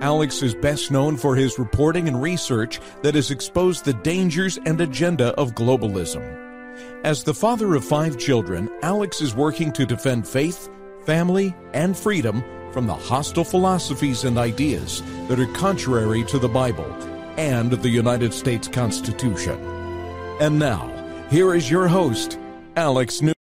Alex is best known for his reporting and research that has exposed the dangers and agenda of globalism. As the father of five children, Alex is working to defend faith, family, and freedom from the hostile philosophies and ideas that are contrary to the Bible and the United States Constitution. And now, here is your host, Alex Newman.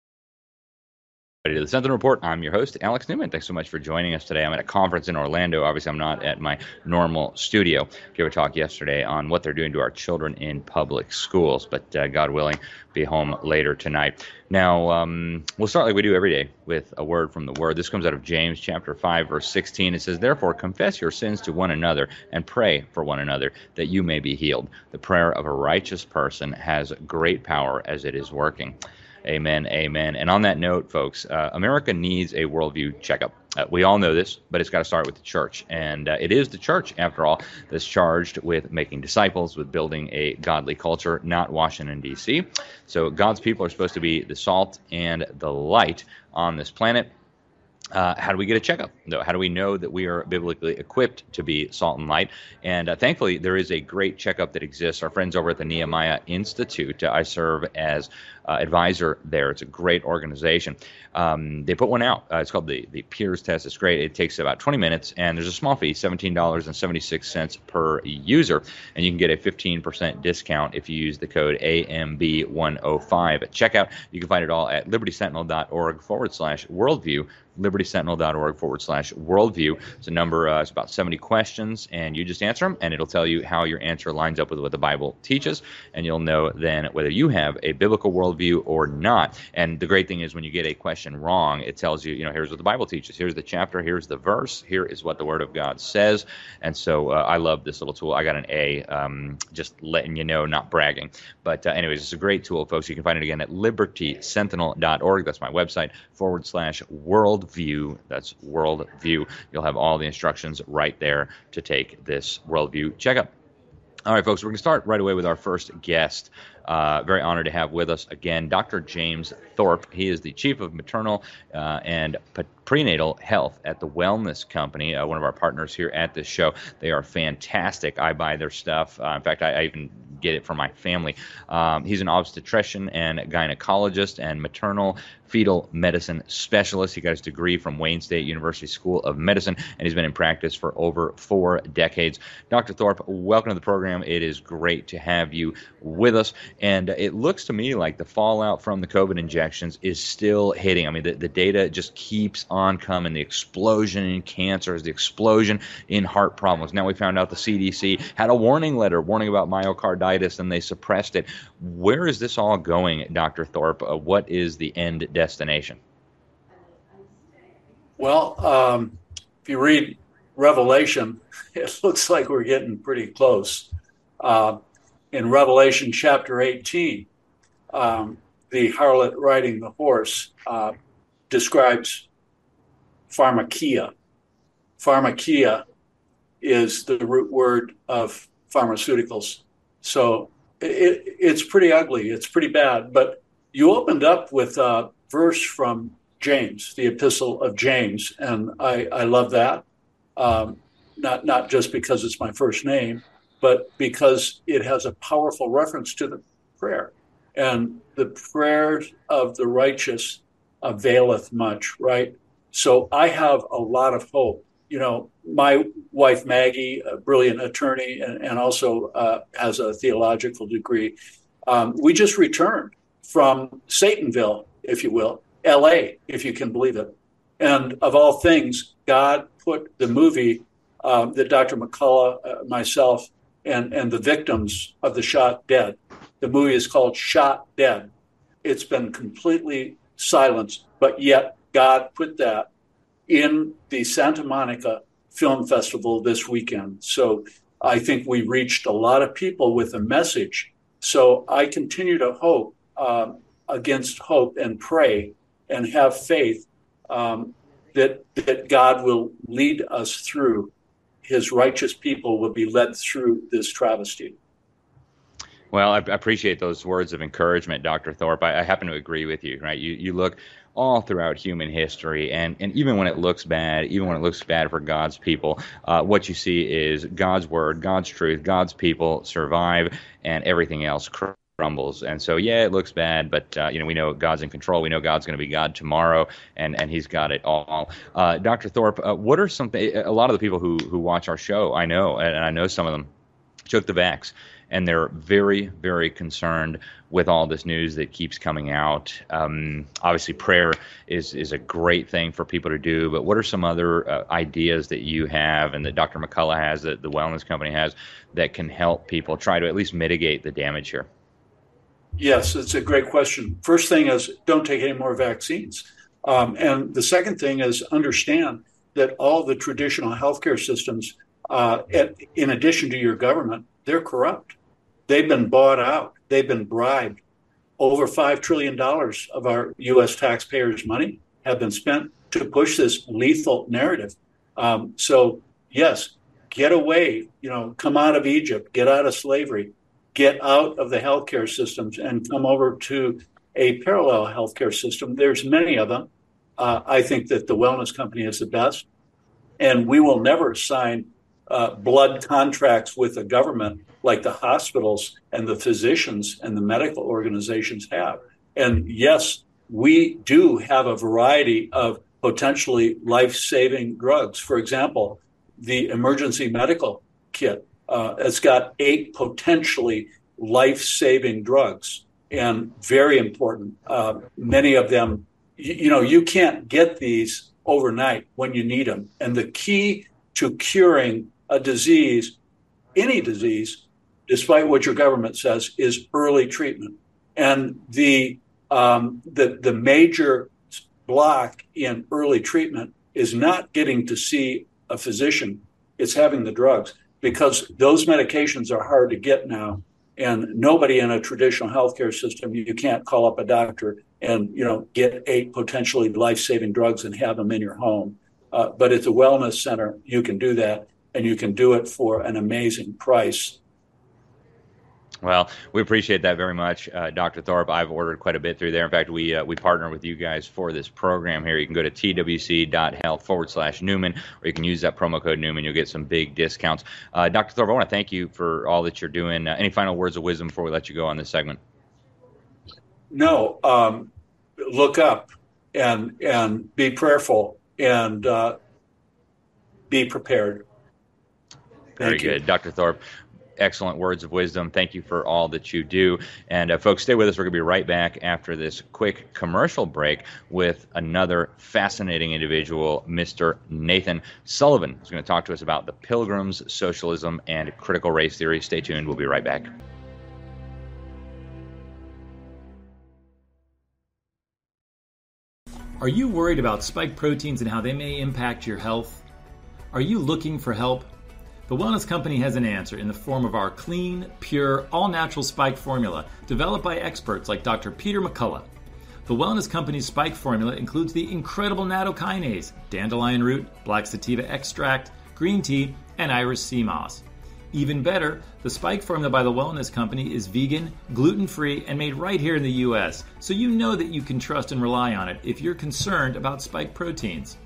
To the Sentinel Report. I'm your host, Alex Newman. Thanks so much for joining us today. I'm at a conference in Orlando. Obviously, I'm not at my normal studio. Gave a talk yesterday on what they're doing to our children in public schools, but uh, God willing, be home later tonight. Now, um, we'll start like we do every day with a word from the Word. This comes out of James chapter 5, verse 16. It says, Therefore, confess your sins to one another and pray for one another that you may be healed. The prayer of a righteous person has great power as it is working. Amen. Amen. And on that note, folks, uh, America needs a worldview checkup. Uh, we all know this, but it's got to start with the church. And uh, it is the church, after all, that's charged with making disciples, with building a godly culture, not Washington, D.C. So God's people are supposed to be the salt and the light on this planet. Uh, how do we get a checkup? Though, How do we know that we are biblically equipped to be salt and light? And uh, thankfully, there is a great checkup that exists. Our friends over at the Nehemiah Institute, uh, I serve as uh, advisor there. It's a great organization. Um, they put one out. Uh, it's called the the Peers Test. It's great. It takes about 20 minutes, and there's a small fee, $17.76 per user, and you can get a 15% discount if you use the code AMB105 at checkout. You can find it all at libertysentinel.org forward slash worldview libertysentinel.org forward slash worldview. It's a number, uh, it's about 70 questions, and you just answer them, and it'll tell you how your answer lines up with what the Bible teaches, and you'll know then whether you have a biblical worldview or not. And the great thing is when you get a question wrong, it tells you, you know, here's what the Bible teaches, here's the chapter, here's the verse, here is what the Word of God says. And so uh, I love this little tool. I got an A, um, just letting you know, not bragging. But uh, anyways, it's a great tool, folks. You can find it again at libertysentinel.org. That's my website, forward slash world worldview. That's worldview. You'll have all the instructions right there to take this worldview checkup. All right, folks, we're going to start right away with our first guest. Uh, very honored to have with us again Dr. James Thorpe. He is the chief of maternal uh, and prenatal health at the Wellness Company, uh, one of our partners here at this show. They are fantastic. I buy their stuff. Uh, in fact, I, I, even get it for my family. Um, he's an obstetrician and gynecologist and maternal fetal medicine specialist. He got his degree from Wayne State University School of Medicine, and he's been in practice for over four decades. Dr. Thorpe, welcome to the program. It is great to have you with us. And it looks to me like the fallout from the COVID injections is still hitting. I mean, the, the data just keeps on coming. The explosion in cancers, the explosion in heart problems. Now we found out the CDC had a warning letter warning about myocarditis and they suppressed it. Where is this all going, Dr. Thorpe? Uh, what is the end destination? Well, um, if you read Revelation, it looks like we're getting pretty close. Uh, in Revelation chapter 18, um, the harlot riding the horse uh, describes pharmakeia. Pharmakeia is the root word of pharmaceuticals. So it, it's pretty ugly. It's pretty bad. But you opened up with a verse from James, the Epistle of James, and I, I love that. Um, not not just because it's my first name, but because it has a powerful reference to the prayer, and the prayers of the righteous availeth much. Right. So I have a lot of hope. You know, my wife Maggie, a brilliant attorney, and, and also uh, has a theological degree. Um, we just returned from Satanville, if you will, L.A., if you can believe it. And of all things, God put the movie um, that Dr. McCullough, uh, myself, and, and the victims of the shot dead. The movie is called Shot Dead. It's been completely silenced, but yet God put that in the Santa Monica Film Festival this weekend. So I think we reached a lot of people with a message. So I continue to hope uh, against hope and pray and have faith um, that that God will lead us through. His righteous people will be led through this travesty. Well, I appreciate those words of encouragement, Dr. Thorpe. I, I happen to agree with you. Right? You you look all throughout human history. And, and even when it looks bad, even when it looks bad for God's people, uh, what you see is God's word, God's truth, God's people survive, and everything else And so, yeah, it looks bad, but uh, you know we know God's in control. We know God's going to be God tomorrow, and and He's got it all. Uh, Dr. Thorpe, uh, what are some? A lot of the people who who watch our show, I know, and I know some of them took the vax and they're very, very concerned with all this news that keeps coming out. Um, obviously, prayer is is a great thing for people to do. But what are some other uh, ideas that you have and that Dr. McCullough has, that the Wellness Company has, that can help people try to at least mitigate the damage here? Yes, it's a great question. First thing is don't take any more vaccines. Um, and the second thing is understand that all the traditional healthcare systems, uh, at, in addition to your government, they're corrupt. They've been bought out. They've been bribed. Over $5 trillion of our U.S. taxpayers' money have been spent to push this lethal narrative. Um, so, yes, get away, you know, come out of Egypt, get out of slavery, get out of the healthcare systems and come over to a parallel healthcare system. There's many of them. Uh, I think that the wellness company is the best. And we will never sign uh, blood contracts with the government like the hospitals and the physicians and the medical organizations have. And yes, we do have a variety of potentially life saving drugs. For example, the emergency medical kit uh, has got eight potentially life saving drugs and very important. Uh, many of them, you, you know, you can't get these overnight when you need them. And the key to curing a disease, any disease, despite what your government says, is early treatment. And the um, the the major block in early treatment is not getting to see a physician; it's having the drugs because those medications are hard to get now. And nobody in a traditional healthcare system, you, can't call up a doctor and you know get eight potentially life-saving drugs and have them in your home. Uh, but at the wellness center, you can do that, and you can do it for an amazing price. Well, we appreciate that very much, uh, Dr. Thorpe. I've ordered quite a bit through there. In fact, we uh, we partner with you guys for this program here. You can go to twc.health forward slash Newman, or you can use that promo code Newman. You'll get some big discounts. Uh, Dr. Thorpe, I want to thank you for all that you're doing. Uh, any final words of wisdom before we let you go on this segment? No, um, look up and and be prayerful and uh, be prepared. Very good, Dr. Thorpe excellent words of wisdom. Thank you for all that you do. And uh, folks, stay with us. We're going to be right back after this quick commercial break with another fascinating individual, Mr. Nathan Sullivan, who's going to talk to us about the Pilgrims, socialism, and critical race theory. Stay tuned. We'll be right back. Are you worried about spike proteins and how they may impact your health? Are you looking for help? The Wellness Company has an answer in the form of our clean, pure, all natural spike formula developed by experts like Dr. Peter McCullough. The Wellness Company's spike formula includes the incredible nattokinase, dandelion root, black sativa extract, green tea, and Irish sea moss. Even better, the spike formula by the Wellness Company is vegan, gluten free, and made right here in the US, so you know that you can trust and rely on it if you're concerned about spike proteins.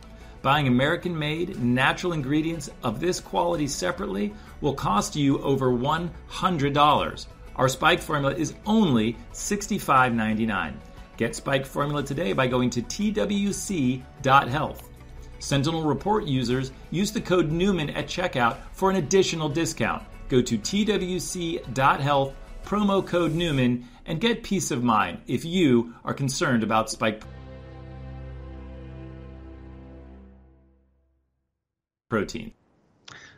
Buying American made, natural ingredients of this quality separately will cost you over $100. Our Spike formula is only $65.99. Get Spike formula today by going to twc.health. Sentinel Report users use the code Newman at checkout for an additional discount. Go to twc.health, promo code Newman, and get peace of mind if you are concerned about Spike protein.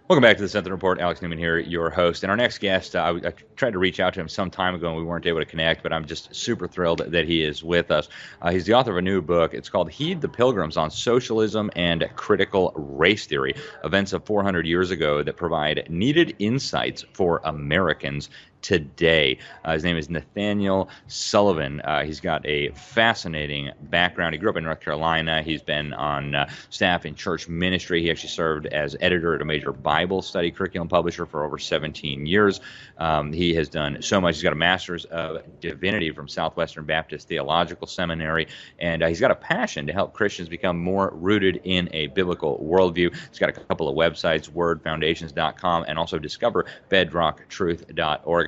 Welcome back to the Sentinel Report. Alex Newman here, your host. And our next guest, uh, I, I, tried to reach out to him some time ago and we weren't able to connect, but I'm just super thrilled that he is with us. Uh, he's the author of a new book. It's called Heed the Pilgrims on Socialism and Critical Race Theory Events of 400 Years Ago that provide needed insights for Americans today. Uh, his name is Nathaniel Sullivan. Uh, he's got a fascinating background. He grew up in North Carolina. He's been on uh, staff in church ministry. He actually served as editor at a major Bible study curriculum publisher for over 17 years. Um, he has done so much. He's got a master's of divinity from Southwestern Baptist Theological Seminary, and uh, he's got a passion to help Christians become more rooted in a biblical worldview. He's got a couple of websites, wordfoundations.com, and also discover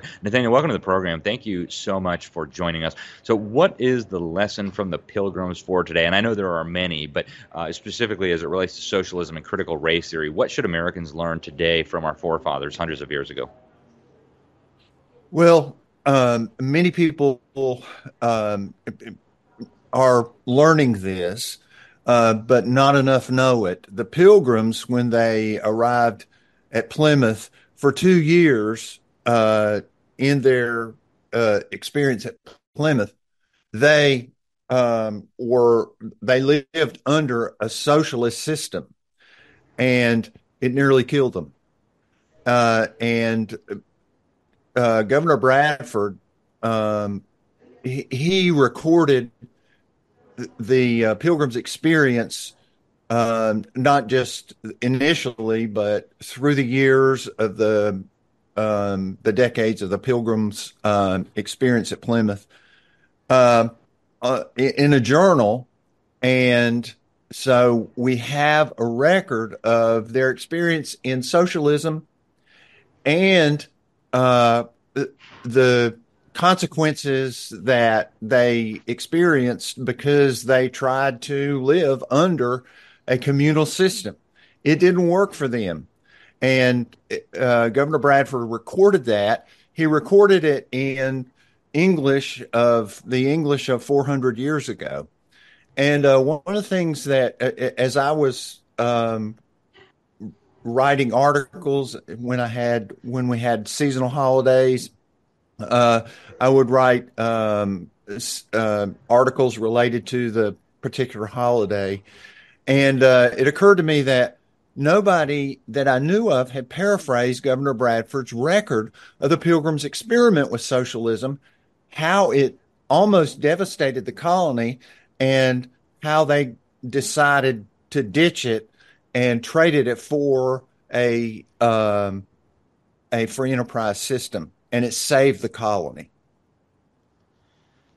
bedrocktruth.org. Nathaniel, welcome to the program. Thank you so much for joining us. So, what is the lesson from the Pilgrims for today? And I know there are many, but uh, specifically as it relates to socialism and critical race theory, what should Americans learn today from our forefathers hundreds of years ago? Well, um, many people um, are learning this, uh, but not enough know it. The Pilgrims, when they arrived at Plymouth for two years, uh, in their uh, experience at Plymouth, they um, were they lived under a socialist system, and it nearly killed them. Uh, and uh, Governor Bradford, um, he, he, recorded the uh, Pilgrim's experience, um, not just initially, but through the years of the um, the decades of the Pilgrims' uh, experience at Plymouth uh, uh, in a journal, and so we have a record of their experience in socialism and uh, the consequences that they experienced because they tried to live under a communal system. It didn't work for them. And uh, Governor Bradford recorded that. He recorded it in English of the English of 400 years ago. And uh, one of the things that, uh, as I was um, writing articles when I had when we had seasonal holidays, uh, I would write um, uh, articles related to the particular holiday, and uh, it occurred to me that nobody that I knew of had paraphrased Governor Bradford's record of the Pilgrims' experiment with socialism, how it almost devastated the colony, and how they decided to ditch it and traded it for a um, a free enterprise system, and it saved the colony.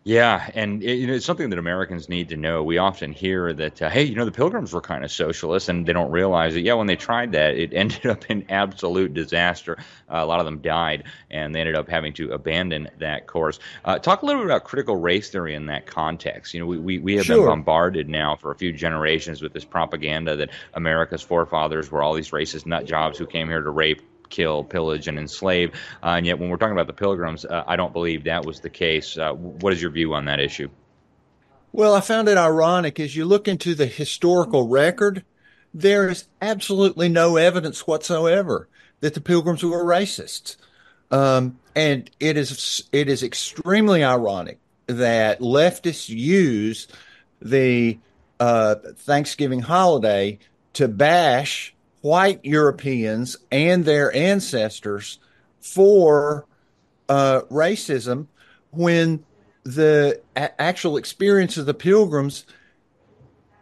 Yeah, and it, you know, it's something that Americans need to know. We often hear that, uh, hey, you know, the Pilgrims were kind of socialist, and they don't realize that. Yeah, when they tried that, it ended up in absolute disaster. Uh, a lot of them died, and they ended up having to abandon that course. Uh, talk a little bit about critical race theory in that context. You know, we we, we have sure. been bombarded now for a few generations with this propaganda that America's forefathers were all these racist nut jobs who came here to rape kill, pillage, and enslave. Uh, and yet, when we're talking about the Pilgrims, uh, I don't believe that was the case. Uh, what is your view on that issue? Well, I found it ironic as you look into the historical record, there is absolutely no evidence whatsoever that the Pilgrims were racists. Um, and it is it is extremely ironic that leftists use the uh, Thanksgiving holiday to bash white Europeans and their ancestors for uh, racism when the a- actual experience of the pilgrims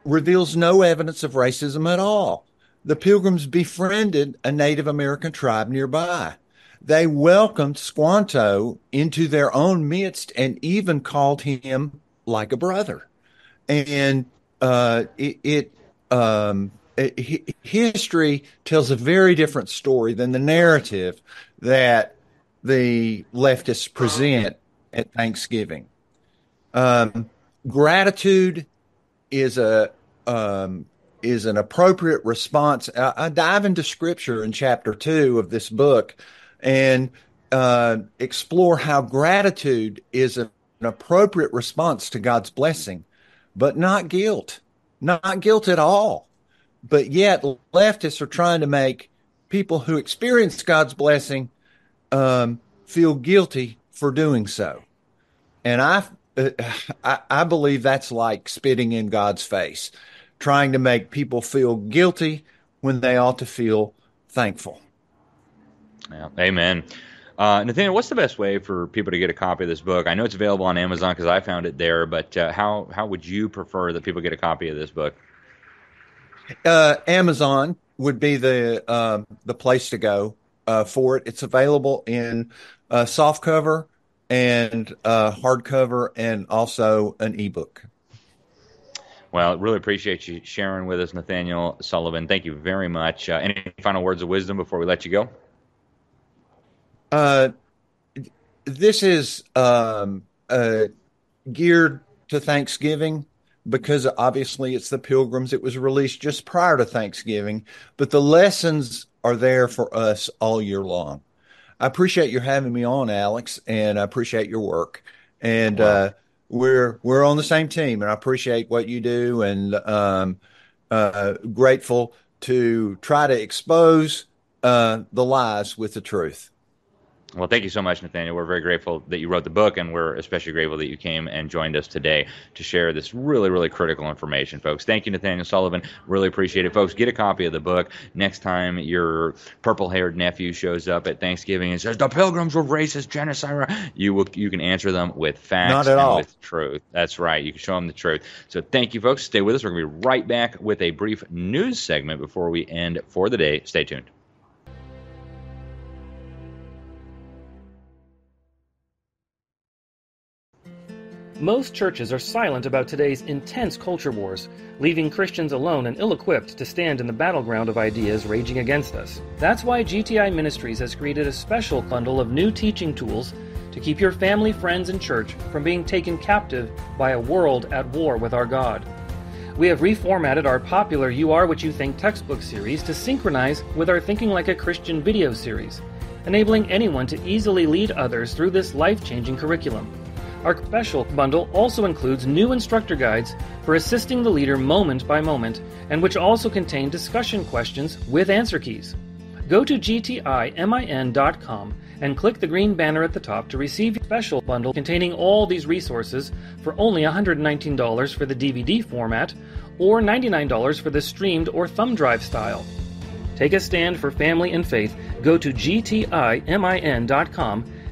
reveals no evidence of racism at all. The pilgrims befriended a Native American tribe nearby. They welcomed Squanto into their own midst and even called him like a brother. And uh, it, it um, history tells a very different story than the narrative that the leftists present at Thanksgiving. Um, gratitude is a um, is an appropriate response. I, I, dive into Scripture in chapter two of this book and uh, explore how gratitude is a, an appropriate response to God's blessing, but not guilt, not guilt at all but yet leftists are trying to make people who experience God's blessing um, feel guilty for doing so. And I, uh, I, I believe that's like spitting in God's face, trying to make people feel guilty when they ought to feel thankful. Yeah, amen. Uh, Nathaniel, what's the best way for people to get a copy of this book? I know it's available on Amazon because I found it there, but uh, how how would you prefer that people get a copy of this book? Uh, Amazon would be the uh, the place to go uh, for it. It's available in uh, soft cover and uh, hardcover, and also an ebook. Well, really appreciate you sharing with us, Nathaniel Sullivan. Thank you very much. Uh, any final words of wisdom before we let you go? Uh, this is um, uh, geared to Thanksgiving because obviously it's the Pilgrims. It was released just prior to Thanksgiving, but the lessons are there for us all year long. I appreciate your having me on, Alex, and I appreciate your work. And wow. uh, we're we're on the same team, and I appreciate what you do, and um, uh, grateful to try to expose uh, the lies with the truth. Well, thank you so much, Nathaniel. We're very grateful that you wrote the book, and we're especially grateful that you came and joined us today to share this really, really critical information, folks. Thank you, Nathaniel Sullivan. Really appreciate it, folks. Get a copy of the book next time your purple-haired nephew shows up at Thanksgiving and says the Pilgrims were racist, genocide. You will, you can answer them with facts and all. with truth. That's right. You can show them the truth. So, thank you, folks. Stay with us. We're going to be right back with a brief news segment before we end for the day. Stay tuned. Most churches are silent about today's intense culture wars, leaving Christians alone and ill equipped to stand in the battleground of ideas raging against us. That's why GTI Ministries has created a special bundle of new teaching tools to keep your family, friends, and church from being taken captive by a world at war with our God. We have reformatted our popular You Are What You Think textbook series to synchronize with our Thinking Like a Christian video series, enabling anyone to easily lead others through this life changing curriculum. Our special bundle also includes new instructor guides for assisting the leader moment by moment, and which also contain discussion questions with answer keys. Go to gtimin.com and click the green banner at the top to receive your special bundle containing all these resources for only $119 for the DVD format or $99 for the streamed or thumb drive style. Take a stand for family and faith. Go to gtimin.com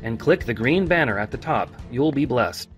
and click the green banner at the top. You'll be blessed.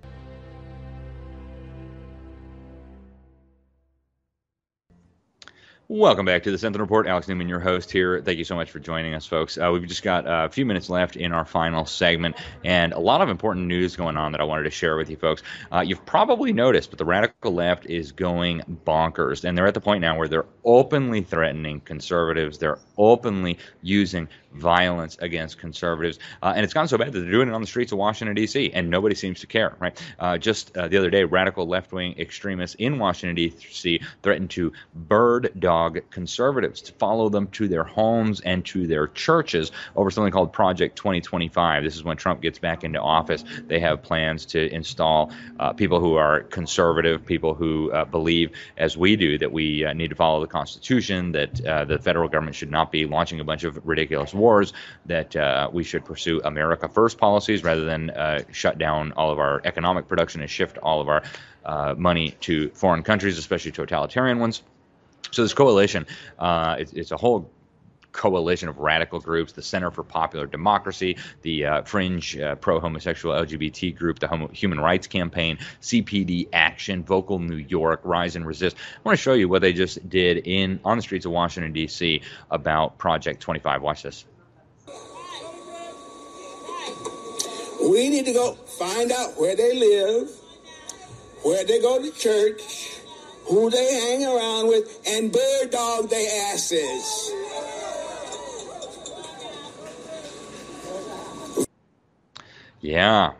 Welcome back to the Sentinel Report. Alex Newman, your host here. Thank you so much for joining us, folks. Uh, we've just got a few minutes left in our final segment, and a lot of important news going on that I wanted to share with you, folks. Uh, you've probably noticed, but the radical left is going bonkers, and they're at the point now where they're openly threatening conservatives. They're openly using violence against conservatives, uh, and it's gotten so bad that they're doing it on the streets of Washington D.C. and nobody seems to care. Right? Uh, just uh, the other day, radical left-wing extremists in Washington D.C. threatened to bird dog conservatives to follow them to their homes and to their churches over something called Project 2025. This is when Trump gets back into office. They have plans to install uh, people who are conservative, people who uh, believe, as we do, that we uh, need to follow the Constitution, that the federal government should not be launching a bunch of ridiculous wars, that uh, we should pursue America First policies rather than uh, shut down all of our economic production and shift all of our uh, money to foreign countries, especially totalitarian ones. So this coalition, uh, it's, it's a whole coalition of radical groups the Center for Popular Democracy, the uh, fringe uh, pro homosexual LGBT group, the Homo- Human Rights Campaign, CPD Action, Vocal New York, Rise and Resist. I want to show you what they just did in on the streets of Washington, D.C. about Project 25. Watch this. We need to go find out where they live, where they go to church, who they hang around with, and bird dog their asses. Yeah,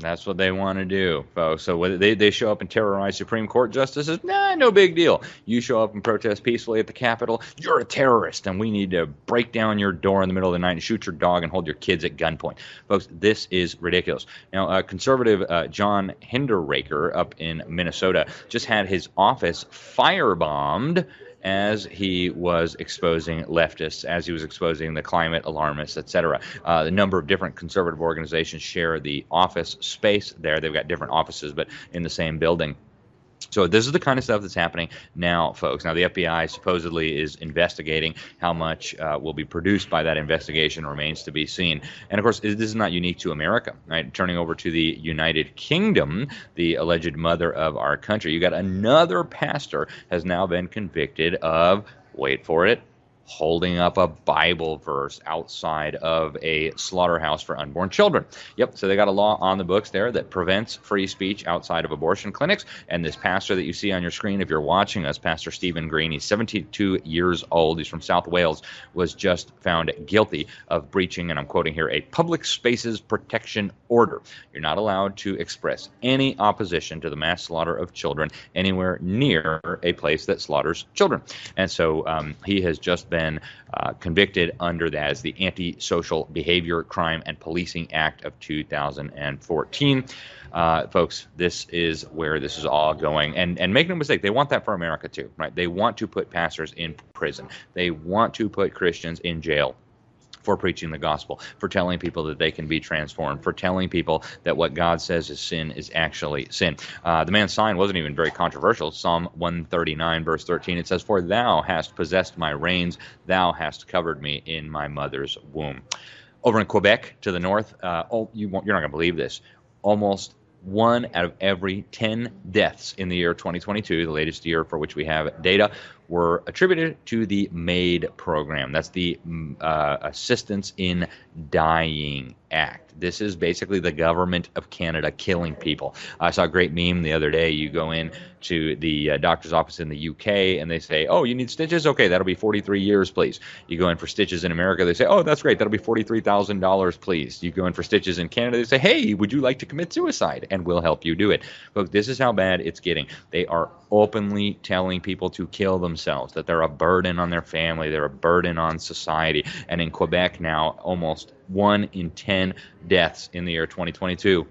that's what they want to do, folks. So whether they, they show up and terrorize Supreme Court justices, nah, no big deal. You show up and protest peacefully at the Capitol, you're a terrorist, and we need to break down your door in the middle of the night and shoot your dog and hold your kids at gunpoint. Folks, this is ridiculous. Now, uh, conservative uh, John Hinderaker up in Minnesota just had his office firebombed as he was exposing leftists, as he was exposing the climate alarmists, etc. Uh, a number of different conservative organizations share the office space there. They've got different offices, but in the same building. So this is the kind of stuff that's happening now, folks. Now the FBI supposedly is investigating how much uh, will be produced by that investigation remains to be seen. And of course, this is not unique to America. Right? Turning over to the United Kingdom, the alleged mother of our country, you got another pastor has now been convicted of wait for it holding up a Bible verse outside of a slaughterhouse for unborn children. Yep, so they got a law on the books there that prevents free speech outside of abortion clinics. And this pastor that you see on your screen, if you're watching us, Pastor Stephen Green, he's 72 years old, he's from South Wales, was just found guilty of breaching, and I'm quoting here, a public spaces protection order. You're not allowed to express any opposition to the mass slaughter of children anywhere near a place that slaughters children. And so um, he has just been been uh, convicted under that as the Antisocial Behavior Crime and Policing Act of 2014. Uh, folks, this is where this is all going. And and make no mistake, they want that for America too, right? They want to put pastors in prison. They want to put Christians in jail for preaching the gospel, for telling people that they can be transformed, for telling people that what God says is sin is actually sin. Uh, the man's sign wasn't even very controversial. Psalm 139, verse 13, it says, For thou hast possessed my reins, thou hast covered me in my mother's womb. Over in Quebec to the north, uh, oh, you you're not going to believe this. Almost one out of every 10 deaths in the year 2022, the latest year for which we have data, were attributed to the MAID program. That's the mm, uh, Assistance in Dying Act. This is basically the government of Canada killing people. I saw a great meme the other day. You go in to the uh, doctor's office in the UK and they say, "Oh, you need stitches? Okay, that'll be 43 years, please." You go in for stitches in America, they say, "Oh, that's great. That'll be $43,000, please." You go in for stitches in Canada, they say, "Hey, would you like to commit suicide?" and we'll help you do it. Look, this is how bad it's getting. They are openly telling people to kill themselves, that they're a burden on their family, they're a burden on society. And in Quebec now, almost one in 10 deaths in the year 2022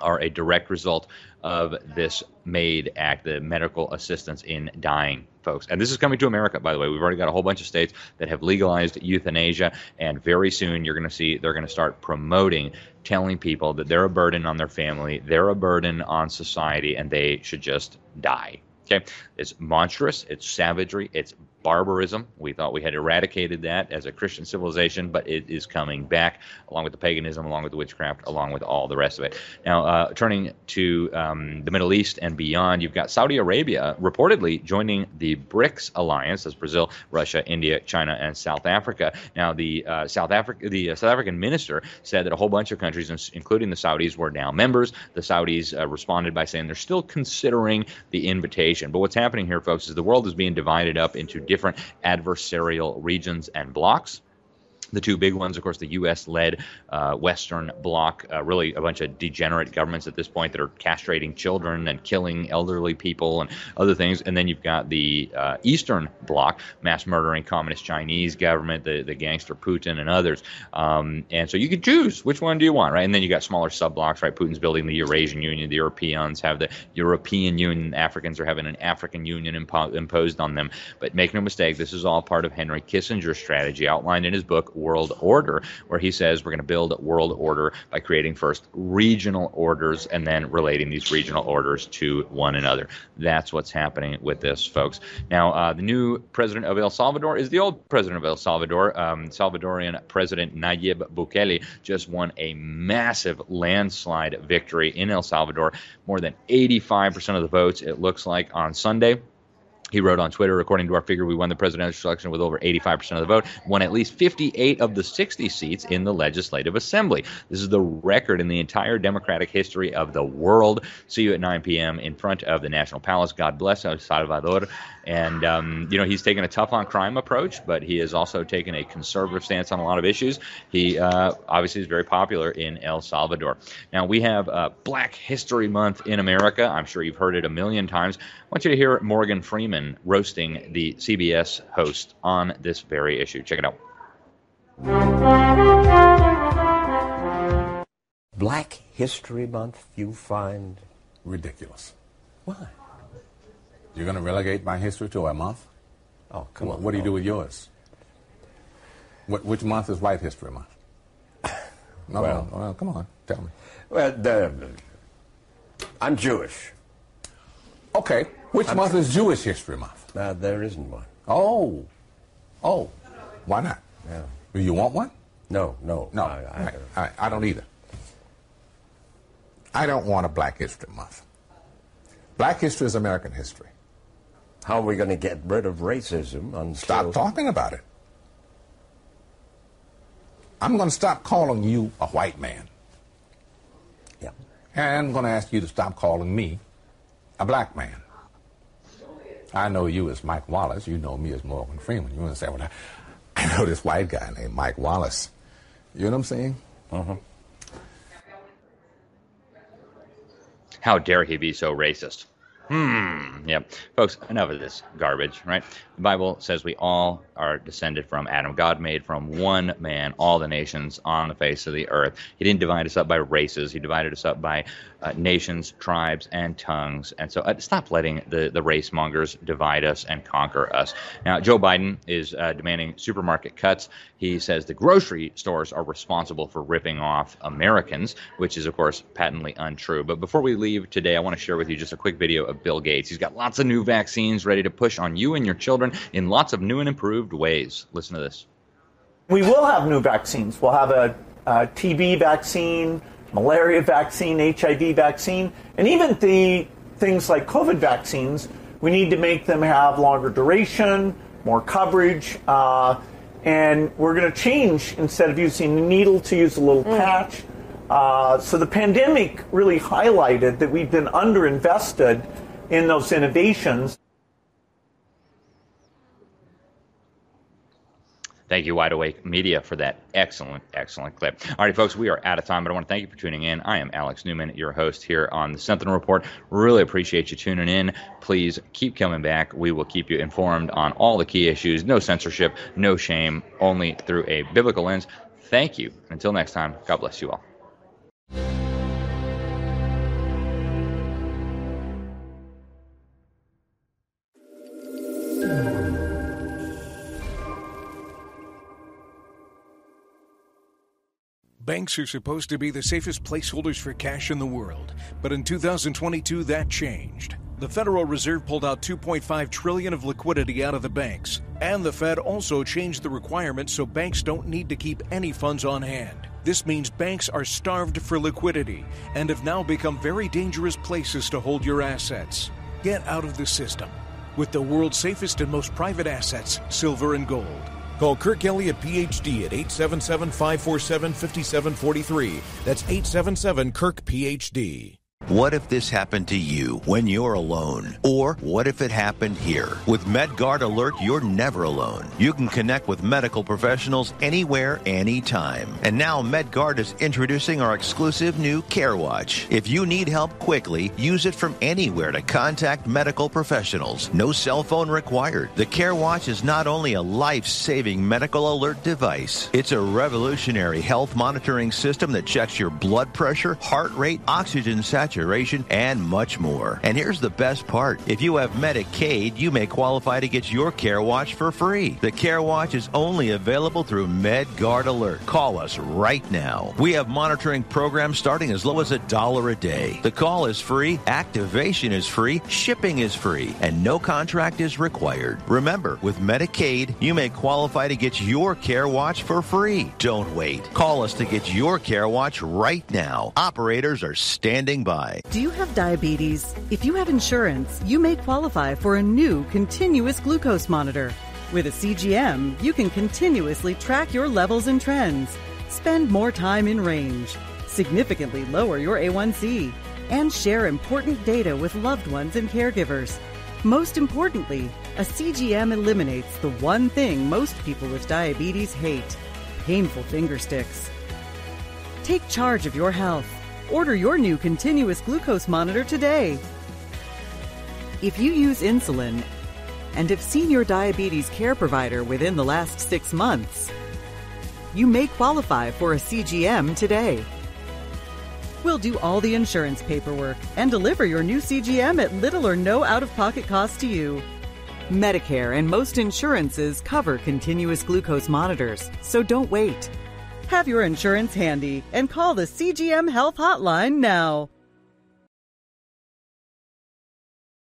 are a direct result of this MAID Act, the Medical Assistance in Dying, folks. And this is coming to America, by the way. We've already got a whole bunch of states that have legalized euthanasia, and very soon you're going to see they're going to start promoting, telling people that they're a burden on their family, they're a burden on society, and they should just die. Okay, it's monstrous, it's savagery, it's barbarism. We thought we had eradicated that as a Christian civilization, but it is coming back along with the paganism, along with the witchcraft, along with all the rest of it. Now, uh, turning to um, the Middle East and beyond, you've got Saudi Arabia reportedly joining the BRICS alliance. That's Brazil, Russia, India, China, and South Africa. Now, the uh, South Africa, the uh, South African minister said that a whole bunch of countries, including the Saudis, were now members. The Saudis uh, responded by saying they're still considering the invitation. But what's happening here, folks, is the world is being divided up into different adversarial regions and blocks. The two big ones, of course, the U.S. led uh, Western Bloc, uh, really a bunch of degenerate governments at this point that are castrating children and killing elderly people and other things. And then you've got the uh, Eastern Bloc, mass murdering communist Chinese government, the, the gangster Putin and others. Um, and so you can choose which one do you want, right? And then you got smaller sub blocks, right? Putin's building the Eurasian Union, the Europeans have the European Union, Africans are having an African Union impo- imposed on them. But make no mistake, this is all part of Henry Kissinger's strategy outlined in his book, world order, where he says we're going to build world order by creating first regional orders and then relating these regional orders to one another. That's what's happening with this, folks. Now, uh, the new president of El Salvador is the old president of El Salvador. Um, Salvadorian President Nayib Bukele just won a massive landslide victory in El Salvador, more than 85% of the votes, it looks like, on Sunday. He wrote on Twitter, according to our figure, we won the presidential election with over 85% of the vote, won at least 58 of the 60 seats in the legislative assembly. This is the record in the entire democratic history of the world. See you at 9 p.m. in front of the National Palace. God bless El Salvador. And, um, you know, he's taken a tough on crime approach, but he has also taken a conservative stance on a lot of issues. He uh, obviously is very popular in El Salvador. Now, we have uh, Black History Month in America. I'm sure you've heard it a million times. I want you to hear Morgan Freeman roasting the CBS host on this very issue. Check it out. Black History Month you find ridiculous. Why? You're going to relegate my history to a month? Oh, come What, on. what do you do with yours? What, which month is White History Month? No, Well- no, well, come on, tell me. Well, the, I'm Jewish. Okay, which month is Jewish History Month? Uh, there isn't one. Oh, oh, why not? Yeah. Do you want one? No, no. No, I, I, I, I, I don't either. I don't want a Black History Month. Black history is American history. how are we going to get rid of racism until... Stop talking about it. I'm going to stop calling you a white man. Yeah. And I'm going to ask you to stop calling me a black man. I know you as Mike Wallace. You know me as Morgan Freeman. You want to say, well, I, I know this white guy named Mike Wallace. You know what I'm saying? Uh-huh. How dare he be so racist? Hmm. Yep. Folks, enough of this garbage, right? The Bible says we all are descended from Adam. God made from one man all the nations on the face of the earth. He didn't divide us up by races, He divided us up by uh, nations, tribes, and tongues. And so uh, stop letting the, the race mongers divide us and conquer us. Now, Joe Biden is uh, demanding supermarket cuts. He says the grocery stores are responsible for ripping off Americans, which is, of course, patently untrue. But before we leave today, I want to share with you just a quick video of Bill Gates. He's got lots of new vaccines ready to push on you and your children in lots of new and improved ways. Listen to this. We will have new vaccines. We'll have a, a TB vaccine, malaria vaccine, HIV vaccine, and even the things like COVID vaccines. We need to make them have longer duration, more coverage, uh, and we're going to change instead of using a needle to use a little patch. Uh, so the pandemic really highlighted that we've been underinvested in those innovations. Thank you, Wide Awake Media, for that excellent, excellent clip. All right, folks, we are out of time, but I want to thank you for tuning in. I am Alex Newman, your host here on the Sentinel Report. Really appreciate you tuning in. Please keep coming back. We will keep you informed on all the key issues. No censorship, no shame, only through a biblical lens. Thank you. Until next time, God bless you all. Banks are supposed to be the safest placeholders for cash in the world, but in 2022 that changed. The Federal Reserve pulled out 2.5 trillion of liquidity out of the banks, and the Fed also changed the requirements so banks don't need to keep any funds on hand. This means banks are starved for liquidity and have now become very dangerous places to hold your assets. Get out of the system with the world's safest and most private assets, silver and gold. Call Kirk Elliott PhD at 877 547 5743. That's 877 Kirk PhD. What if this happened to you when you're alone? Or what if it happened here? With MedGuard Alert, you're never alone. You can connect with medical professionals anywhere, anytime. And now MedGuard is introducing our exclusive new CareWatch. If you need help quickly, use it from anywhere to contact medical professionals. No cell phone required. The CareWatch is not only a life-saving medical alert device, it's a revolutionary health monitoring system that checks your blood pressure, heart rate, oxygen saturation, and much more. And here's the best part. If you have Medicaid, you may qualify to get your Care Watch for free. The Care Watch is only available through MedGuard Alert. Call us right now. We have monitoring programs starting as low as a dollar a day. The call is free, activation is free, shipping is free, and no contract is required. Remember, with Medicaid, you may qualify to get your Care Watch for free. Don't wait. Call us to get your Care Watch right now. Operators are standing by. Do you have diabetes? If you have insurance, you may qualify for a new continuous glucose monitor. With a CGM, you can continuously track your levels and trends, spend more time in range, significantly lower your A1C, and share important data with loved ones and caregivers. Most importantly, a CGM eliminates the one thing most people with diabetes hate painful finger sticks. Take charge of your health. Order your new continuous glucose monitor today. If you use insulin and have seen your diabetes care provider within the last six months, you may qualify for a CGM today. We'll do all the insurance paperwork and deliver your new CGM at little or no out of pocket cost to you. Medicare and most insurances cover continuous glucose monitors, so don't wait. Have your insurance handy and call the CGM Health Hotline now.